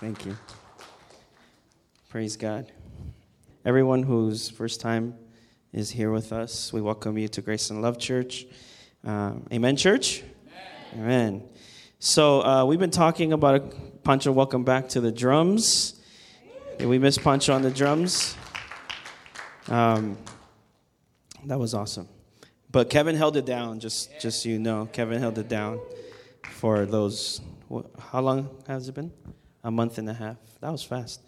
Thank you. Praise God. Everyone whose first time is here with us, we welcome you to Grace and Love Church. Um, amen, church? Amen. amen. So, uh, we've been talking about a, Pancho. Welcome back to the drums. Did we miss Pancho on the drums? Um, that was awesome. But Kevin held it down, just, just so you know. Kevin held it down for those. How long has it been? A month and a half. That was fast.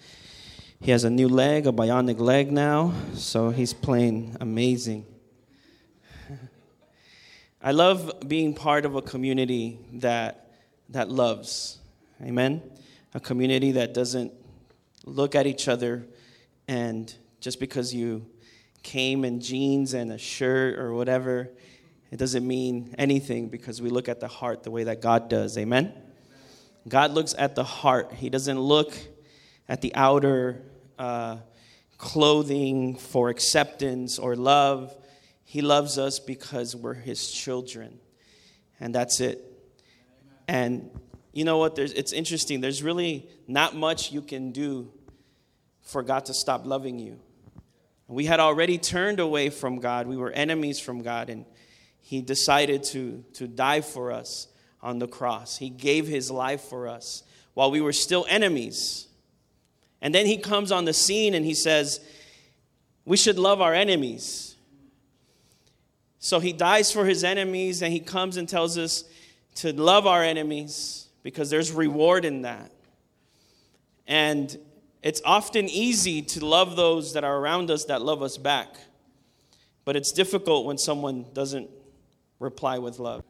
He has a new leg, a bionic leg now, so he's playing amazing. I love being part of a community that, that loves. Amen? A community that doesn't look at each other and just because you came in jeans and a shirt or whatever, it doesn't mean anything because we look at the heart the way that God does. Amen? God looks at the heart. He doesn't look at the outer uh, clothing for acceptance or love. He loves us because we're His children. And that's it. And you know what? There's, it's interesting. There's really not much you can do for God to stop loving you. We had already turned away from God. We were enemies from God, and He decided to, to die for us on the cross. He gave his life for us while we were still enemies. And then he comes on the scene and he says, We should love our enemies. So he dies for his enemies and he comes and tells us to love our enemies because there's reward in that. And it's often easy to love those that are around us that love us back. But it's difficult when someone doesn't reply with love.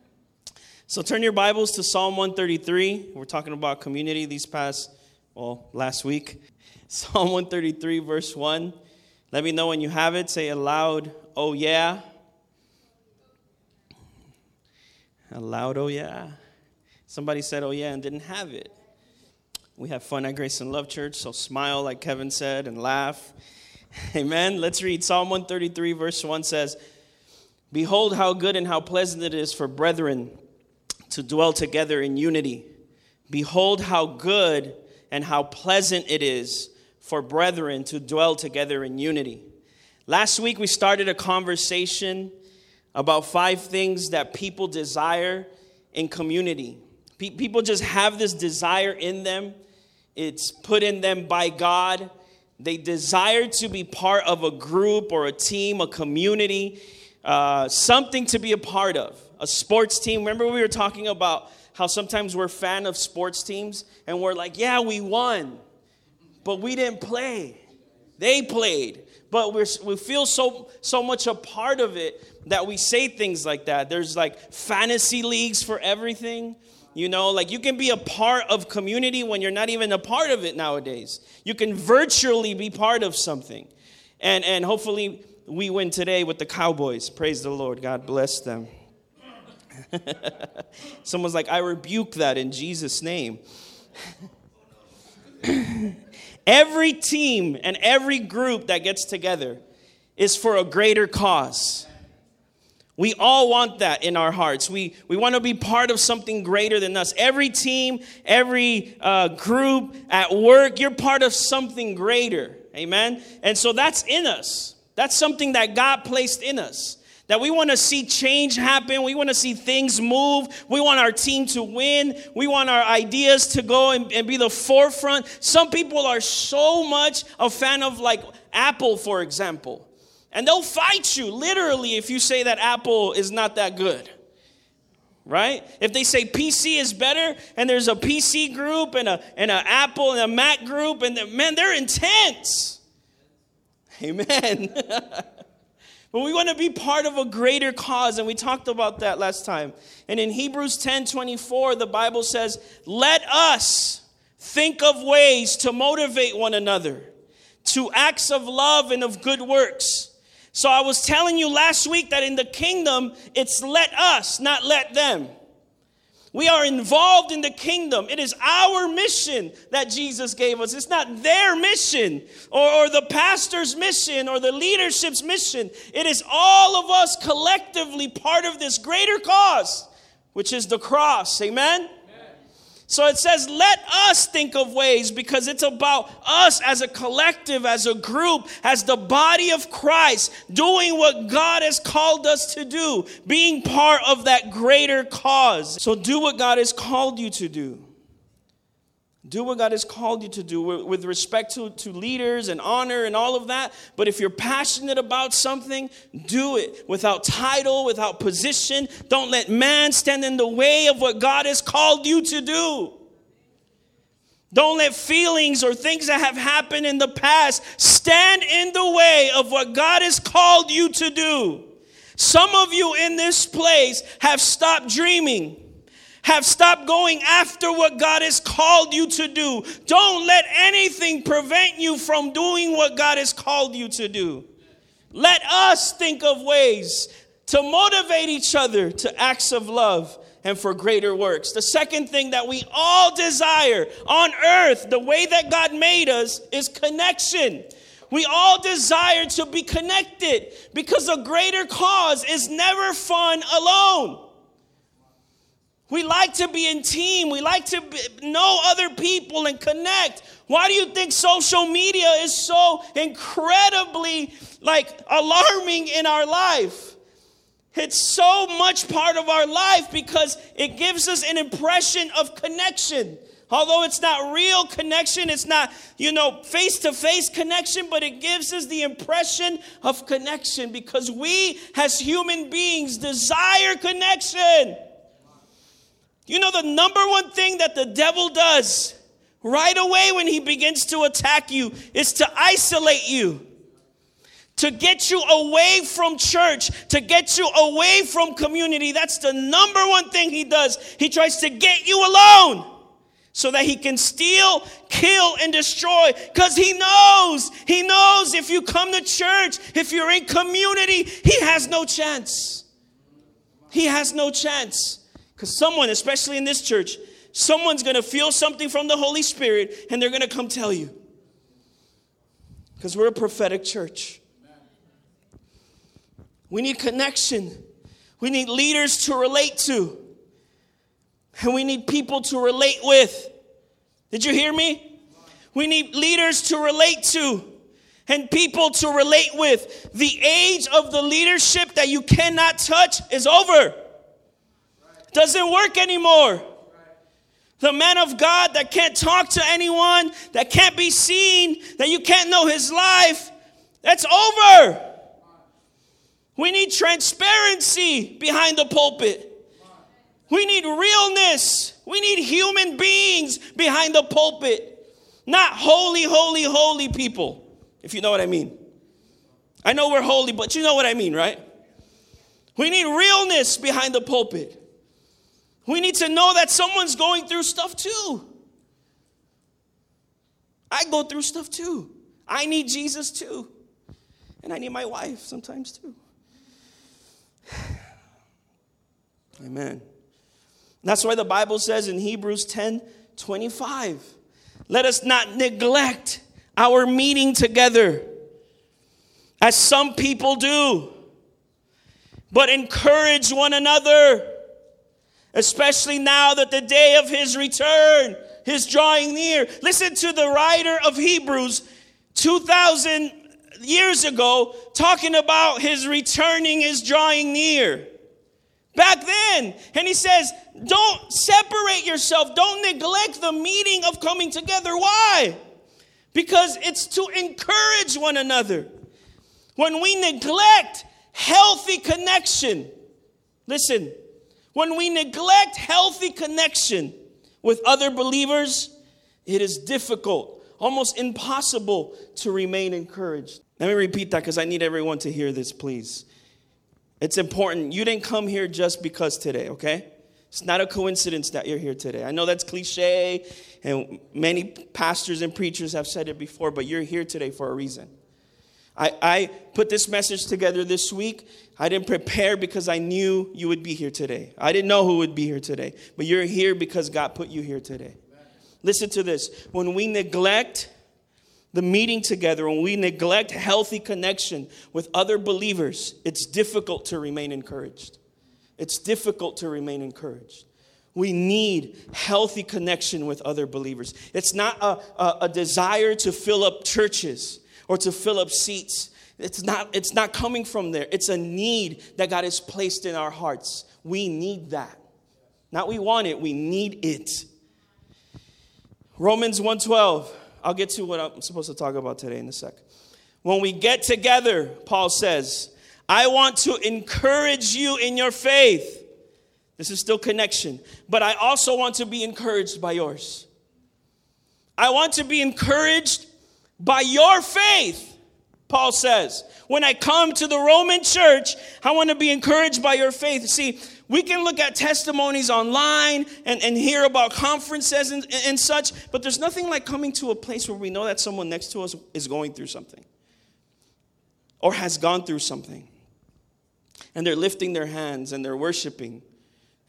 So turn your Bibles to Psalm 133. We're talking about community these past, well, last week. Psalm 133, verse 1. Let me know when you have it. Say aloud, oh yeah. Aloud, oh yeah. Somebody said, oh yeah, and didn't have it. We have fun at Grace and Love Church, so smile, like Kevin said, and laugh. Amen. Let's read Psalm 133, verse 1 says, Behold, how good and how pleasant it is for brethren to dwell together in unity. Behold, how good and how pleasant it is for brethren to dwell together in unity. Last week, we started a conversation about five things that people desire in community. people just have this desire in them, it's put in them by God. They desire to be part of a group or a team, a community, uh, something to be a part of a sports team. Remember, we were talking about how sometimes we're fan of sports teams and we're like, yeah, we won, but we didn't play. They played, but we're, we feel so so much a part of it that we say things like that. There's like fantasy leagues for everything. You know, like you can be a part of community when you're not even a part of it nowadays. You can virtually be part of something. And and hopefully we win today with the Cowboys. Praise the Lord. God bless them. Someone's like, I rebuke that in Jesus' name. every team and every group that gets together is for a greater cause. We all want that in our hearts. We, we want to be part of something greater than us. Every team, every uh, group at work, you're part of something greater. Amen? And so that's in us. That's something that God placed in us. That we want to see change happen. We want to see things move. We want our team to win. We want our ideas to go and, and be the forefront. Some people are so much a fan of, like, Apple, for example. And they'll fight you literally if you say that Apple is not that good. Right? If they say PC is better and there's a PC group and a and an Apple and a Mac group and man, they're intense. Amen. But we want to be part of a greater cause, and we talked about that last time. And in Hebrews 10 24, the Bible says, Let us think of ways to motivate one another to acts of love and of good works. So I was telling you last week that in the kingdom, it's let us, not let them. We are involved in the kingdom. It is our mission that Jesus gave us. It's not their mission or, or, the pastor's mission or the leadership's mission. It is all of us collectively part of this greater cause, which is the cross. Amen? So it says, let us think of ways because it's about us as a collective, as a group, as the body of Christ, doing what God has called us to do, being part of that greater cause. So do what God has called you to do. Do what God has called you to do with respect to, to leaders and honor and all of that. But if you're passionate about something, do it without title, without position. Don't let man stand in the way of what God has called you to do. Don't let feelings or things that have happened in the past stand in the way of what God has called you to do. Some of you in this place have stopped dreaming have stopped going after what God has called you to do. Don't let anything prevent you from doing what God has called you to do. Let us think of ways to motivate each other to acts of love and for greater works. The second thing that we all desire on earth, the way that God made us, is connection. We all desire to be connected because a greater cause is never fun alone. We like to be in team. We like to be, know other people and connect. Why do you think social media is so incredibly like alarming in our life? It's so much part of our life because it gives us an impression of connection. Although it's not real connection, it's not, you know, face to face connection, but it gives us the impression of connection because we as human beings desire connection. You know, the number one thing that the devil does right away when he begins to attack you is to isolate you, to get you away from church, to get you away from community. That's the number one thing he does. He tries to get you alone so that he can steal, kill, and destroy. Because he knows, he knows if you come to church, if you're in community, he has no chance. He has no chance. Because someone, especially in this church, someone's going to feel something from the Holy Spirit and they're going to come tell you. Because we're a prophetic church. We need connection. We need leaders to relate to. And we need people to relate with. Did you hear me? We need leaders to relate to and people to relate with. The age of the leadership that you cannot touch is over doesn't work anymore. The man of God that can't talk to anyone, that can't be seen, that you can't know his life, that's over. We need transparency behind the pulpit. We need realness. We need human beings behind the pulpit. Not holy, holy, holy people, if you know what I mean. I know we're holy, but you know what I mean, right? We need realness behind the pulpit. We need to know that someone's going through stuff too. I go through stuff too. I need Jesus too. And I need my wife sometimes too. Amen. That's why the Bible says in Hebrews 10 25, let us not neglect our meeting together as some people do, but encourage one another especially now that the day of his return is drawing near. Listen to the writer of Hebrews 2,000 years ago talking about his returning is drawing near. Back then, and he says, Don't separate yourself, don't neglect the meeting of coming together. Why? Because it's to encourage one another. When we neglect healthy connection, listen, when we neglect healthy connection with other believers, it is difficult, almost impossible to remain encouraged. Let me repeat that because I need everyone to hear this, please. It's important. You didn't come here just because today, okay? It's not a coincidence that you're here today. I know that's cliche, and many pastors and preachers have said it before, but you're here today for a reason. I, I put this message together this week. I didn't prepare because I knew you would be here today. I didn't know who would be here today, but you're here because God put you here today. Listen to this. When we neglect the meeting together, when we neglect healthy connection with other believers, it's difficult to remain encouraged. It's difficult to remain encouraged. We need healthy connection with other believers. It's not a, a, a, desire to fill up churches or to fill up seats. It's not, it's not coming from there. It's a need that God has placed in our hearts. We need that. Not we want it, we need it. Romans 1:12. I'll get to what I'm supposed to talk about today in a sec. When we get together, Paul says, I want to encourage you in your faith. This is still connection, but I also want to be encouraged by yours. I want to be encouraged by your faith. Paul says, when I come to the Roman church, I want to be encouraged by your faith. See, we can look at testimonies online and, and hear about conferences and, and such, but there's nothing like coming to a place where we know that someone next to us is going through something or has gone through something. And they're lifting their hands and they're worshiping.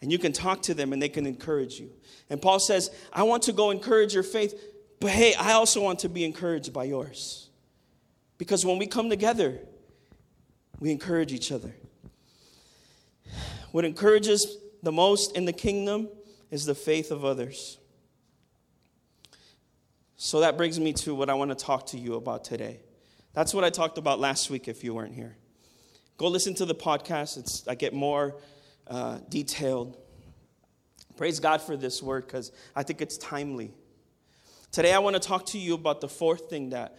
And you can talk to them and they can encourage you. And Paul says, I want to go encourage your faith, but hey, I also want to be encouraged by yours. Because when we come together, we encourage each other. What encourages the most in the kingdom is the faith of others. So that brings me to what I want to talk to you about today. That's what I talked about last week if you weren't here. Go listen to the podcast, it's, I get more uh, detailed. Praise God for this word because I think it's timely. Today I want to talk to you about the fourth thing that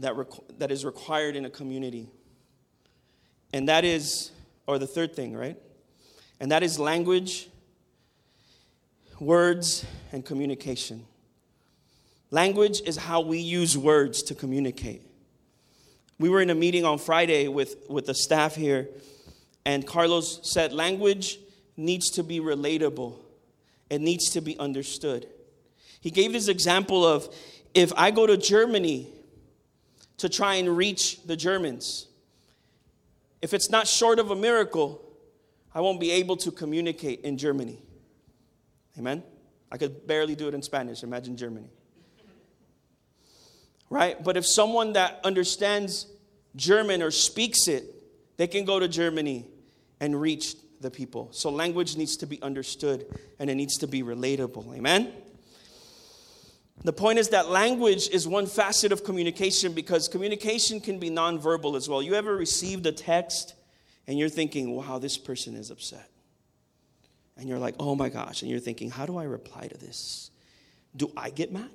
that, requ- that is required in a community. And that is, or the third thing, right? And that is language, words, and communication. Language is how we use words to communicate. We were in a meeting on Friday with, with the staff here, and Carlos said language needs to be relatable, it needs to be understood. He gave this example of if I go to Germany to try and reach the Germans. If it's not short of a miracle, I won't be able to communicate in Germany. Amen? I could barely do it in Spanish. Imagine Germany. Right? But if someone that understands German or speaks it, they can go to Germany and reach the people. So language needs to be understood and it needs to be relatable. Amen? The point is that language is one facet of communication because communication can be nonverbal as well. You ever received a text and you're thinking, wow, this person is upset? And you're like, oh my gosh. And you're thinking, how do I reply to this? Do I get mad?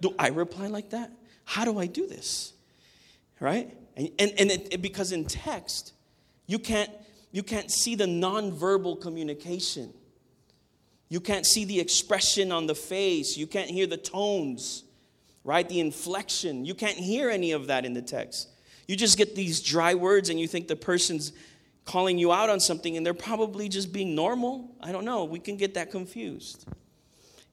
Do I reply like that? How do I do this? Right? And, and, and it, it, because in text, you can't, you can't see the nonverbal communication. You can't see the expression on the face. You can't hear the tones, right? The inflection. You can't hear any of that in the text. You just get these dry words and you think the person's calling you out on something and they're probably just being normal. I don't know. We can get that confused.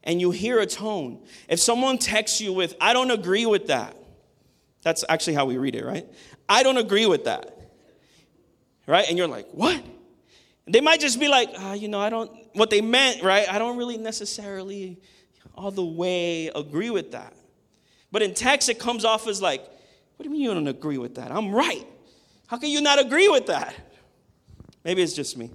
And you hear a tone. If someone texts you with, I don't agree with that, that's actually how we read it, right? I don't agree with that. Right? And you're like, what? They might just be like, ah, you know, I don't, what they meant, right? I don't really necessarily all the way agree with that. But in text, it comes off as like, what do you mean you don't agree with that? I'm right. How can you not agree with that? Maybe it's just me.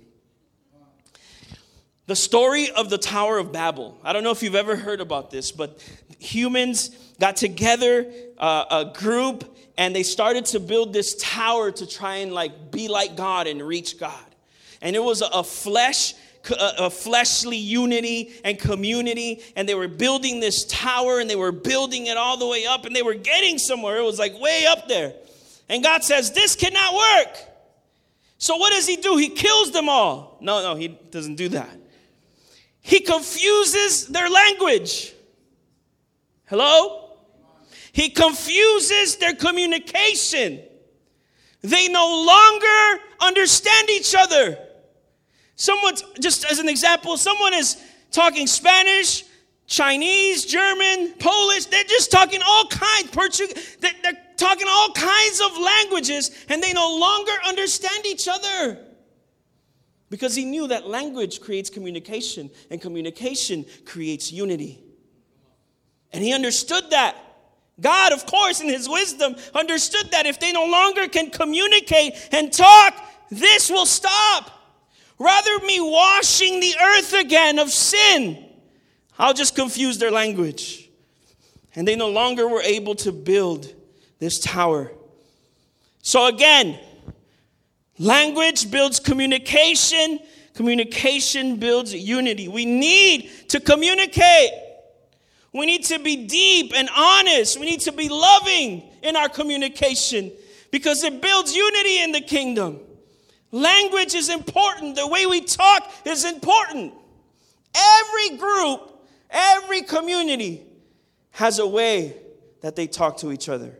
The story of the Tower of Babel. I don't know if you've ever heard about this, but humans got together, uh, a group, and they started to build this tower to try and like be like God and reach God and it was a flesh a fleshly unity and community and they were building this tower and they were building it all the way up and they were getting somewhere. It was like way up there. And god says this cannot work. So what does he do? He kills them all. No no he doesn't do that. He confuses their language. Hello? He confuses their communication. They no longer understand each other Someone's, just as an example, someone is talking Spanish, Chinese, German, Polish. They're just talking all kinds, Portuguese. They're, they're talking all kinds of languages, and they no longer understand each other. Because he knew that language creates communication, and communication creates unity. And he understood that. God, of course, in his wisdom, understood that if they no longer can communicate and talk, this will stop. Rather me washing the earth again of sin. I'll just confuse their language. And they no longer were able to build this tower. So again, language builds communication, communication builds unity. We need to communicate. We need to be deep and honest. We need to be loving in our communication because it builds unity in the kingdom. Language is important. The way we talk is important. Every group, every community has a way that they talk to each other.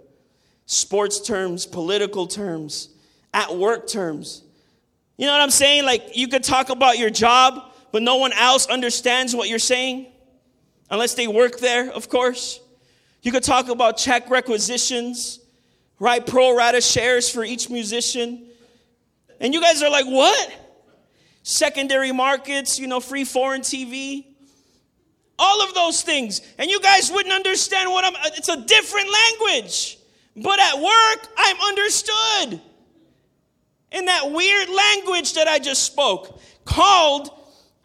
Sports terms, political terms, at work terms. You know what I'm saying? Like you could talk about your job, but no one else understands what you're saying, unless they work there, of course. You could talk about check requisitions, right? Pro rata shares for each musician. And you guys are like, what? Secondary markets, you know, free foreign TV. All of those things. And you guys wouldn't understand what I'm, it's a different language. But at work, I'm understood. In that weird language that I just spoke, called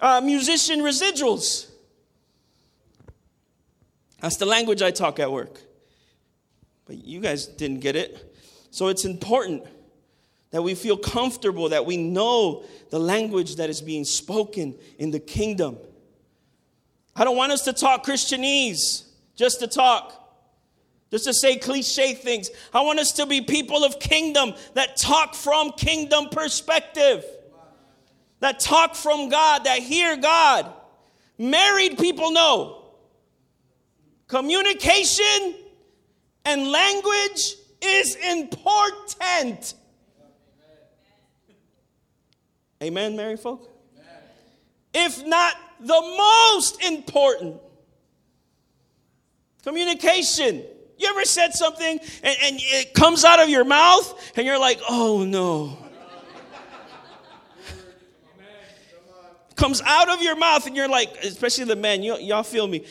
uh, musician residuals. That's the language I talk at work. But you guys didn't get it. So it's important that we feel comfortable, that we know the language that is being spoken in the kingdom. I don't want us to talk Christianese just to talk, just to say cliche things. I want us to be people of kingdom that talk from kingdom perspective, that talk from God, that hear God. Married people know communication and language is important. Amen, married folk? If not the most important. Communication. You ever said something and, and it comes out of your mouth and you're like, oh no. comes out of your mouth and you're like especially the men you, y'all feel me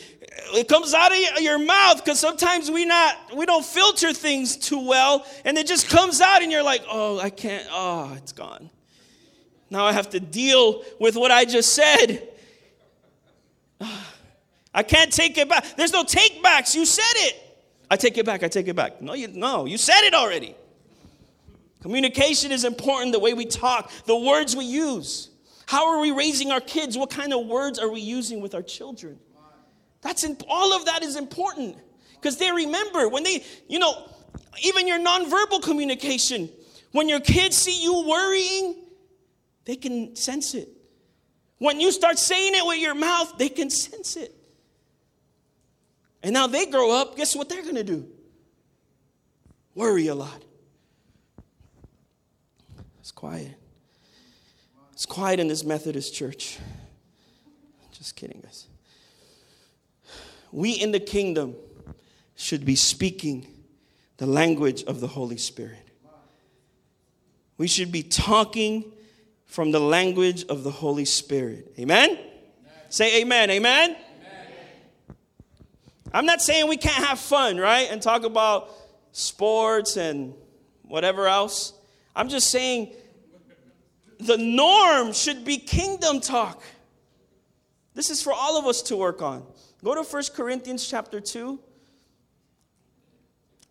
it comes out of your mouth because sometimes we not we don't filter things too well and it just comes out and you're like oh i can't oh it's gone now I have to deal with what I just said. I can't take it back. There's no take backs. You said it. I take it back. I take it back. No, you no, you said it already. Communication is important, the way we talk, the words we use. How are we raising our kids? What kind of words are we using with our children? That's in, all of that is important because they remember when they, you know, even your nonverbal communication. When your kids see you worrying, they can sense it. When you start saying it with your mouth, they can sense it. And now they grow up, guess what they're going to do? Worry a lot. It's quiet. It's quiet in this Methodist church. Just kidding, guys. We in the kingdom should be speaking the language of the Holy Spirit. We should be talking from the language of the Holy Spirit. Amen? amen. Say amen. amen. Amen. I'm not saying we can't have fun, right? And talk about sports and whatever else. I'm just saying the norm should be kingdom talk. This is for all of us to work on. Go to 1 Corinthians chapter 2,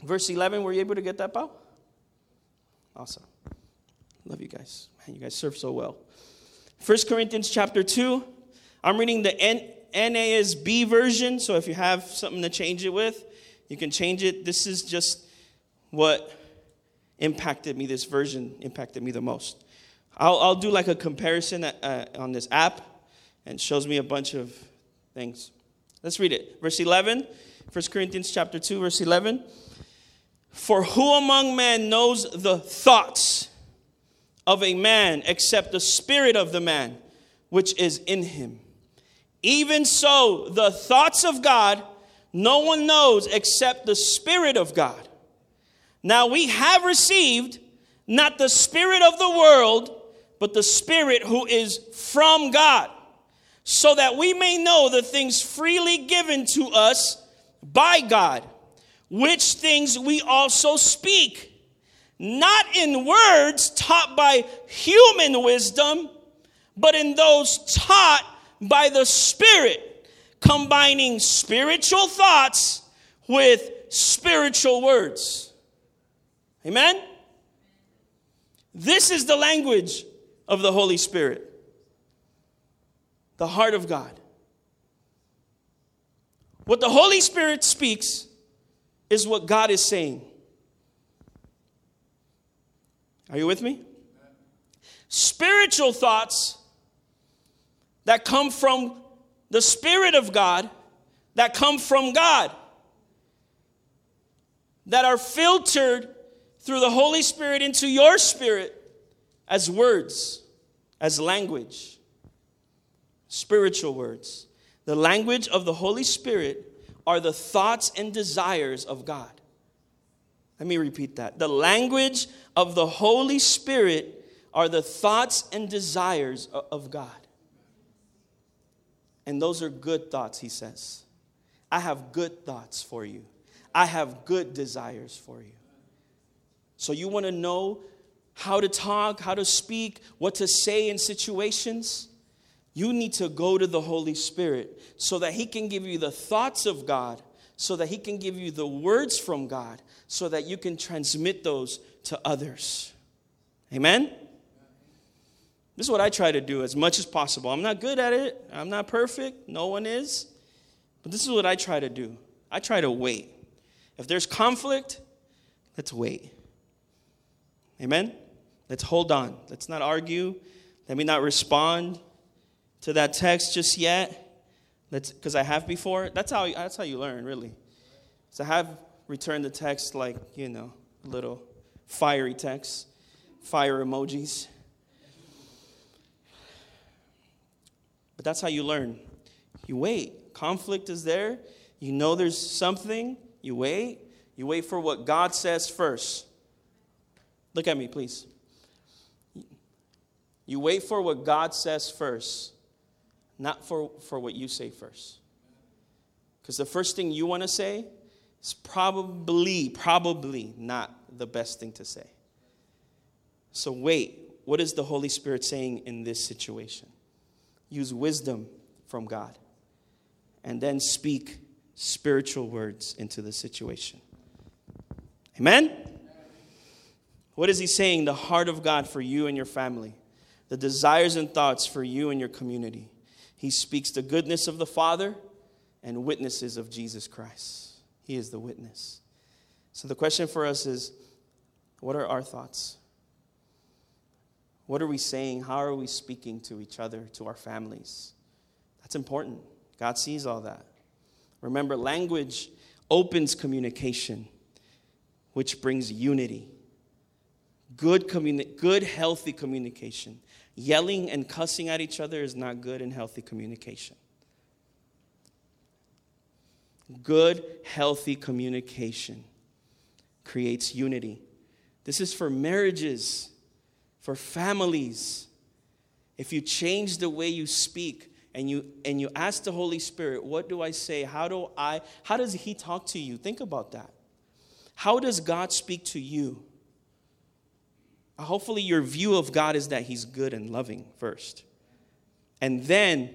verse 11. Were you able to get that, Paul? Awesome. Love you guys. Man, you guys serve so well. 1 Corinthians chapter 2. I'm reading the N- NASB version, so if you have something to change it with, you can change it. This is just what impacted me, this version impacted me the most. I'll, I'll do like a comparison uh, on this app and shows me a bunch of things. Let's read it. Verse 11, 1 Corinthians chapter 2, verse 11. For who among men knows the thoughts of a man except the spirit of the man which is in him. Even so, the thoughts of God no one knows except the Spirit of God. Now we have received not the Spirit of the world, but the Spirit who is from God, so that we may know the things freely given to us by God, which things we also speak not in words taught by human wisdom, but in those taught by the Spirit, combining spiritual thoughts with spiritual words. Amen? This is the language of the Holy Spirit, the heart of God. What the Holy Spirit speaks is what God is saying. Are you with me? Spiritual thoughts that come from the Spirit of God, that come from God, that are filtered through the Holy Spirit into your spirit as words, as language, spiritual words. The language of the Holy Spirit are the thoughts and desires of God. Let me repeat that. The language of the Holy Spirit are the thoughts and desires of God. And those are good thoughts, he says. I have good thoughts for you, I have good desires for you. So, you want to know how to talk, how to speak, what to say in situations? You need to go to the Holy Spirit so that He can give you the thoughts of God, so that He can give you the words from God, so that you can transmit those to others. Amen? This is what I try to do as much as possible. I'm not good at it, I'm not perfect, no one is. But this is what I try to do I try to wait. If there's conflict, let's wait. Amen? Let's hold on. Let's not argue. Let me not respond to that text just yet. Because I have before. That's how that's how you learn, really. So I have returned the text like, you know, little fiery text, fire emojis. But that's how you learn. You wait. Conflict is there. You know there's something. You wait. You wait for what God says first. Look at me, please. You wait for what God says first, not for, for what you say first. Because the first thing you want to say is probably, probably not the best thing to say. So wait. What is the Holy Spirit saying in this situation? Use wisdom from God and then speak spiritual words into the situation. Amen? What is he saying? The heart of God for you and your family, the desires and thoughts for you and your community. He speaks the goodness of the Father and witnesses of Jesus Christ. He is the witness. So the question for us is what are our thoughts? What are we saying? How are we speaking to each other, to our families? That's important. God sees all that. Remember, language opens communication, which brings unity good, communi- good healthy communication. Yelling and cussing at each other is not good and healthy communication. Good, healthy communication creates unity. This is for marriages, for families. If you change the way you speak and you and you ask the Holy Spirit, what do I say? How do I how does he talk to you? Think about that. How does God speak to you? Hopefully your view of God is that He's good and loving first. And then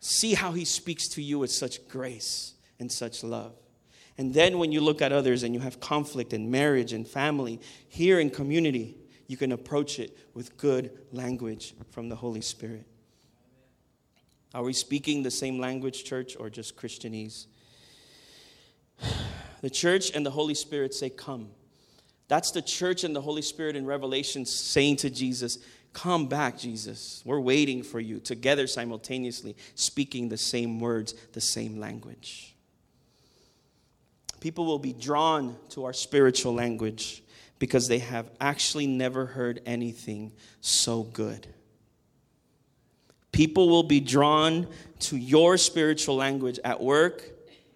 see how He speaks to you with such grace and such love. And then when you look at others and you have conflict in marriage and family, here in community, you can approach it with good language from the Holy Spirit. Are we speaking the same language, church, or just Christianese? The church and the Holy Spirit say, Come. That's the church and the Holy Spirit in Revelation saying to Jesus, Come back, Jesus. We're waiting for you, together simultaneously, speaking the same words, the same language. People will be drawn to our spiritual language because they have actually never heard anything so good. People will be drawn to your spiritual language at work,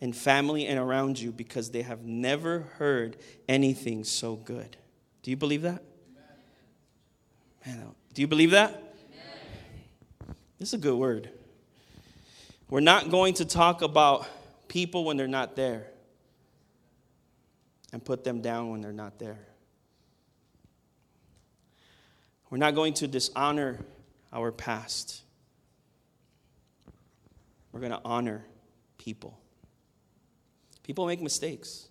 and family and around you because they have never heard anything so good. Do you believe that? Man, do you believe that? Amen. This is a good word. We're not going to talk about people when they're not there and put them down when they're not there. We're not going to dishonor our past. We're going to honor people. People make mistakes.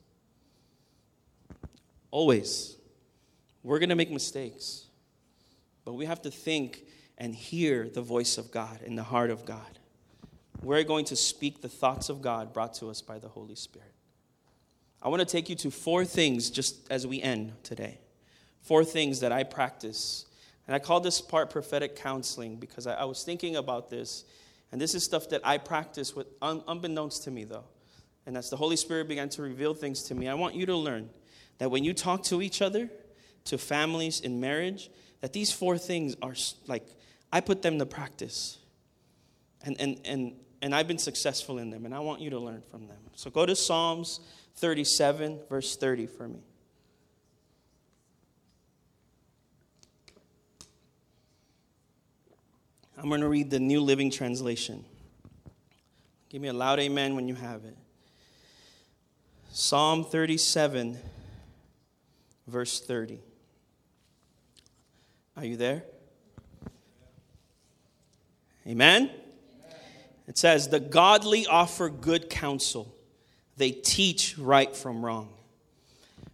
Always. We're going to make mistakes. But we have to think and hear the voice of God in the heart of God. We're going to speak the thoughts of God brought to us by the Holy Spirit. I want to take you to four things just as we end today. Four things that I practice. And I call this part prophetic counseling because I, I was thinking about this. And this is stuff that I practice with un, unbeknownst to me, though. And as the Holy Spirit began to reveal things to me, I want you to learn that when you talk to each other, to families in marriage, that these four things are like, I put them to practice. And, and, and, and I've been successful in them, and I want you to learn from them. So go to Psalms 37, verse 30 for me. I'm going to read the New Living Translation. Give me a loud amen when you have it. Psalm 37, verse 30. Are you there? Amen? It says, The godly offer good counsel, they teach right from wrong.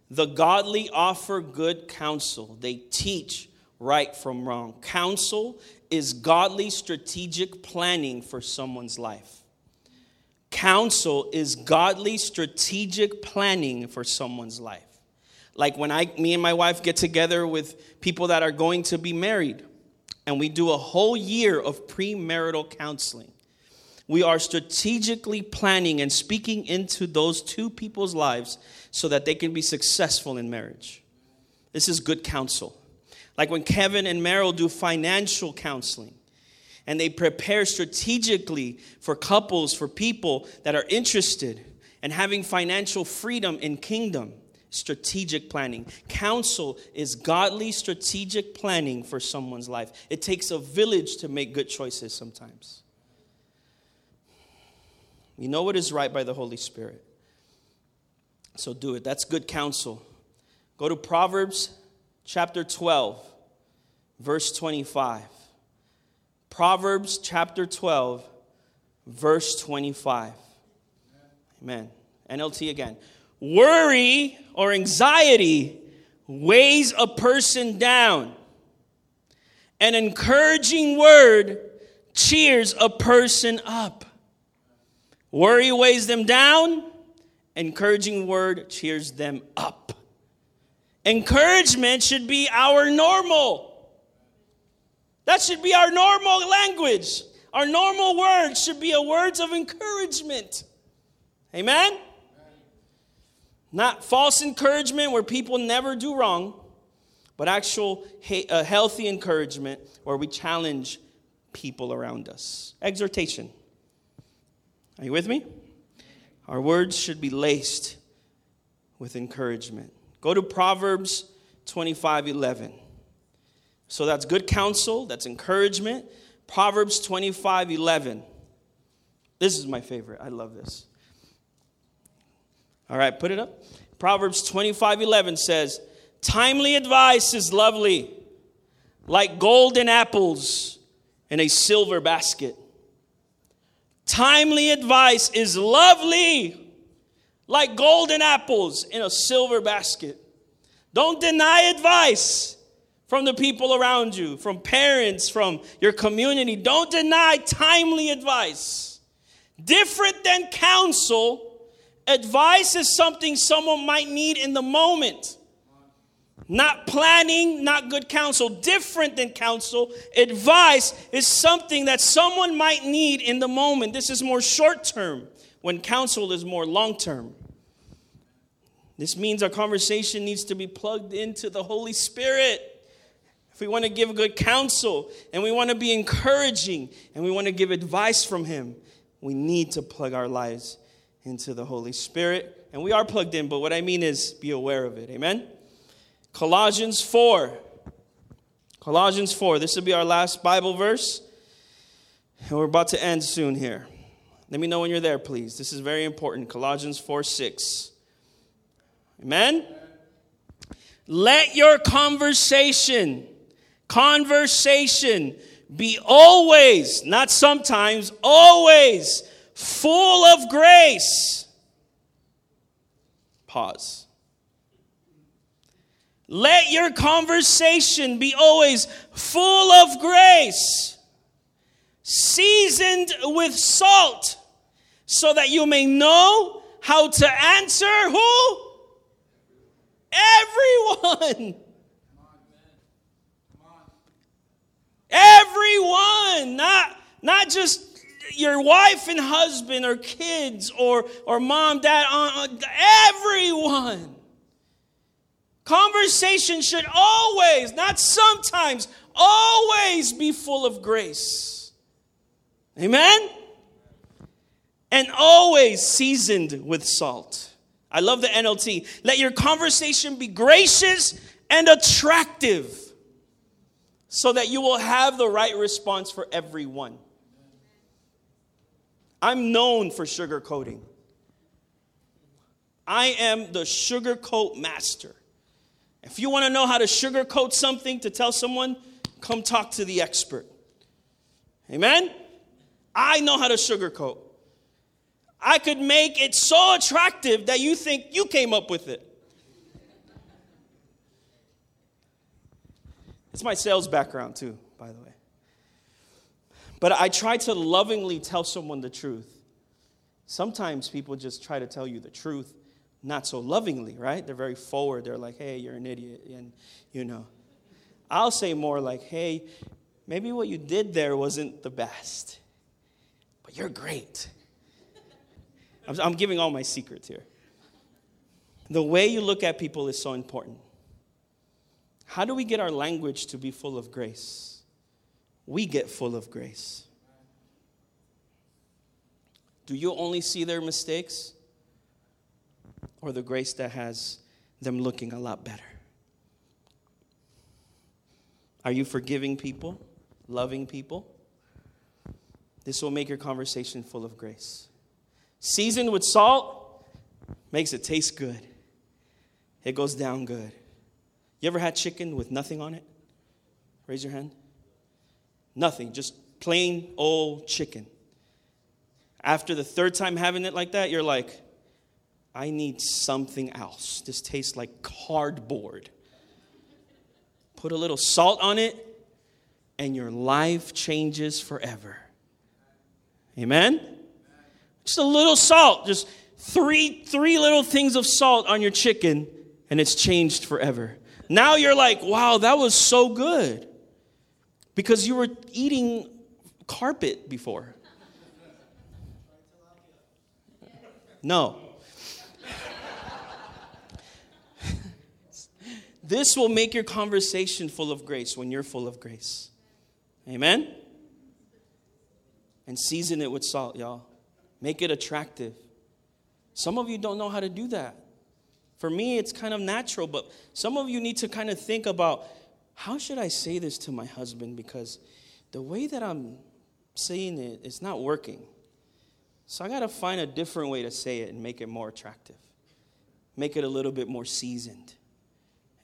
The godly offer good counsel, they teach right from wrong. Counsel is godly strategic planning for someone's life. Counsel is godly strategic planning for someone's life. Like when I me and my wife get together with people that are going to be married and we do a whole year of premarital counseling. We are strategically planning and speaking into those two people's lives so that they can be successful in marriage. This is good counsel. Like when Kevin and Meryl do financial counseling and they prepare strategically for couples, for people that are interested and having financial freedom in kingdom. Strategic planning. Counsel is godly strategic planning for someone's life. It takes a village to make good choices sometimes. You know what is right by the Holy Spirit. So do it. That's good counsel. Go to Proverbs chapter 12, verse 25. Proverbs chapter 12, verse 25. Amen. NLT again. Worry or anxiety weighs a person down. An encouraging word cheers a person up. Worry weighs them down, encouraging word cheers them up. Encouragement should be our normal. That should be our normal language. Our normal words should be a words of encouragement. Amen? Not false encouragement where people never do wrong, but actual uh, healthy encouragement where we challenge people around us. Exhortation. Are you with me? Our words should be laced with encouragement. Go to Proverbs 25 11. So that's good counsel, that's encouragement. Proverbs 25 11. This is my favorite. I love this. All right, put it up. Proverbs 25 11 says, Timely advice is lovely, like golden apples in a silver basket. Timely advice is lovely like golden apples in a silver basket. Don't deny advice from the people around you, from parents, from your community. Don't deny timely advice. Different than counsel, advice is something someone might need in the moment. Not planning, not good counsel. Different than counsel, advice is something that someone might need in the moment. This is more short term when counsel is more long term. This means our conversation needs to be plugged into the Holy Spirit. If we want to give good counsel and we want to be encouraging and we want to give advice from Him, we need to plug our lives into the Holy Spirit. And we are plugged in, but what I mean is be aware of it. Amen? Colossians 4. Colossians 4. This will be our last Bible verse. And we're about to end soon here. Let me know when you're there, please. This is very important. Colossians 4 6. Amen? Let your conversation, conversation be always, not sometimes, always full of grace. Pause. Let your conversation be always full of grace, seasoned with salt, so that you may know how to answer who? Everyone. Everyone, not, not just your wife and husband or kids or, or mom, dad, aunt, everyone. Conversation should always, not sometimes, always be full of grace. Amen? And always seasoned with salt. I love the NLT. Let your conversation be gracious and attractive so that you will have the right response for everyone. I'm known for sugarcoating. I am the sugarcoat master. If you want to know how to sugarcoat something to tell someone, come talk to the expert. Amen? I know how to sugarcoat. I could make it so attractive that you think you came up with it. It's my sales background, too, by the way. But I try to lovingly tell someone the truth. Sometimes people just try to tell you the truth not so lovingly, right? They're very forward. They're like, hey, you're an idiot. And, you know, I'll say more like, hey, maybe what you did there wasn't the best, but you're great. I'm, I'm giving all my secrets here. The way you look at people is so important. How do we get our language to be full of grace? We get full of grace. Do you only see their mistakes? or the grace that has them looking a lot better? Are you forgiving people, loving people? This will make your conversation full of grace. Seasoned with salt makes it taste good. It goes down good. You ever had chicken with nothing on it? Raise your hand. Nothing, just plain old chicken. After the third time having it like that, you're like, I need something else. This tastes like cardboard. Put a little salt on it, and your life changes forever. Amen? Just a little salt, just three, three little things of salt on your chicken, and it's changed forever. Now you're like, wow, that was so good. Because you were eating carpet before. No. This will make your conversation full of grace when you're full of grace. Amen? And season it with salt, y'all. Make it attractive. Some of you don't know how to do that. For me, it's kind of natural, but some of you need to kind of think about how should I say this to my husband because the way that I'm saying it, it's not working. So I got to find a different way to say it and make it more attractive, make it a little bit more seasoned.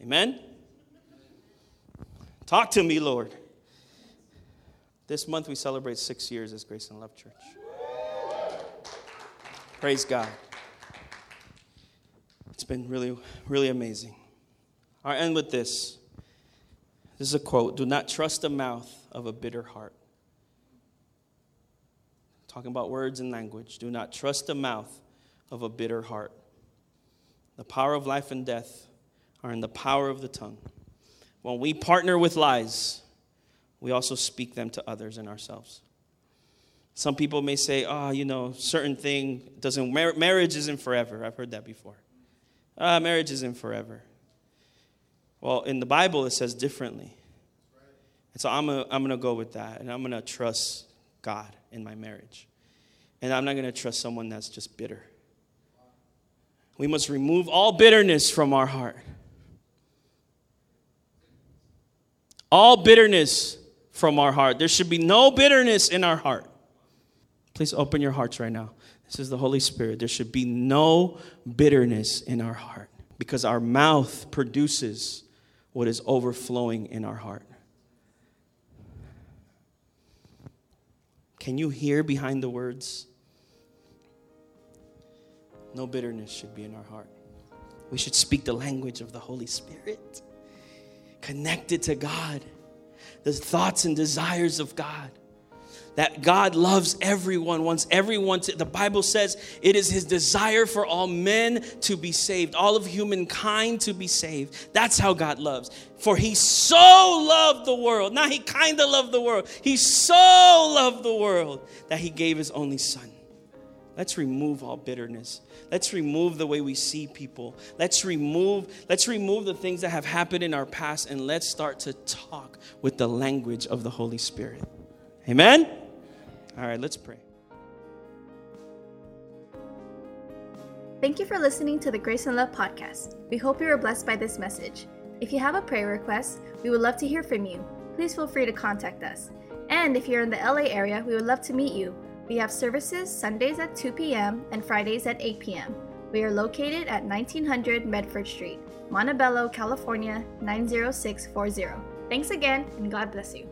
Amen? Talk to me, Lord. This month we celebrate six years as Grace and Love Church. Praise God. It's been really, really amazing. I'll end with this. This is a quote Do not trust the mouth of a bitter heart. Talking about words and language. Do not trust the mouth of a bitter heart. The power of life and death are in the power of the tongue. When we partner with lies, we also speak them to others and ourselves. Some people may say, oh, you know, certain thing doesn't, mar- marriage isn't forever. I've heard that before. Ah, marriage isn't forever. Well, in the Bible, it says differently. And so I'm going I'm to go with that, and I'm going to trust God in my marriage. And I'm not going to trust someone that's just bitter. We must remove all bitterness from our heart. all bitterness from our heart. There should be no bitterness in our heart. Please open your hearts right now. Is the Holy Spirit. There should be no bitterness in our heart because our mouth produces what is overflowing in our heart. Can you hear behind the words? No bitterness should be in our heart. We should speak the language of the Holy Spirit, connected to God, the thoughts and desires of God that God loves everyone, wants everyone to, the Bible says it is his desire for all men to be saved, all of humankind to be saved. That's how God loves. For he so loved the world. Now he kind of loved the world. He so loved the world that he gave his only son. Let's remove all bitterness. Let's remove the way we see people. Let's remove let's remove the things that have happened in our past and let's start to talk with the language of the Holy Spirit. Amen. All right, let's pray. Thank you for listening to the Grace and Love podcast. We hope you were blessed by this message. If you have a prayer request, we would love to hear from you. Please feel free to contact us. And if you're in the LA area, we would love to meet you. We have services Sundays at 2 p.m. and Fridays at 8 p.m. We are located at 1900 Medford Street, Montebello, California 90640. Thanks again, and God bless you.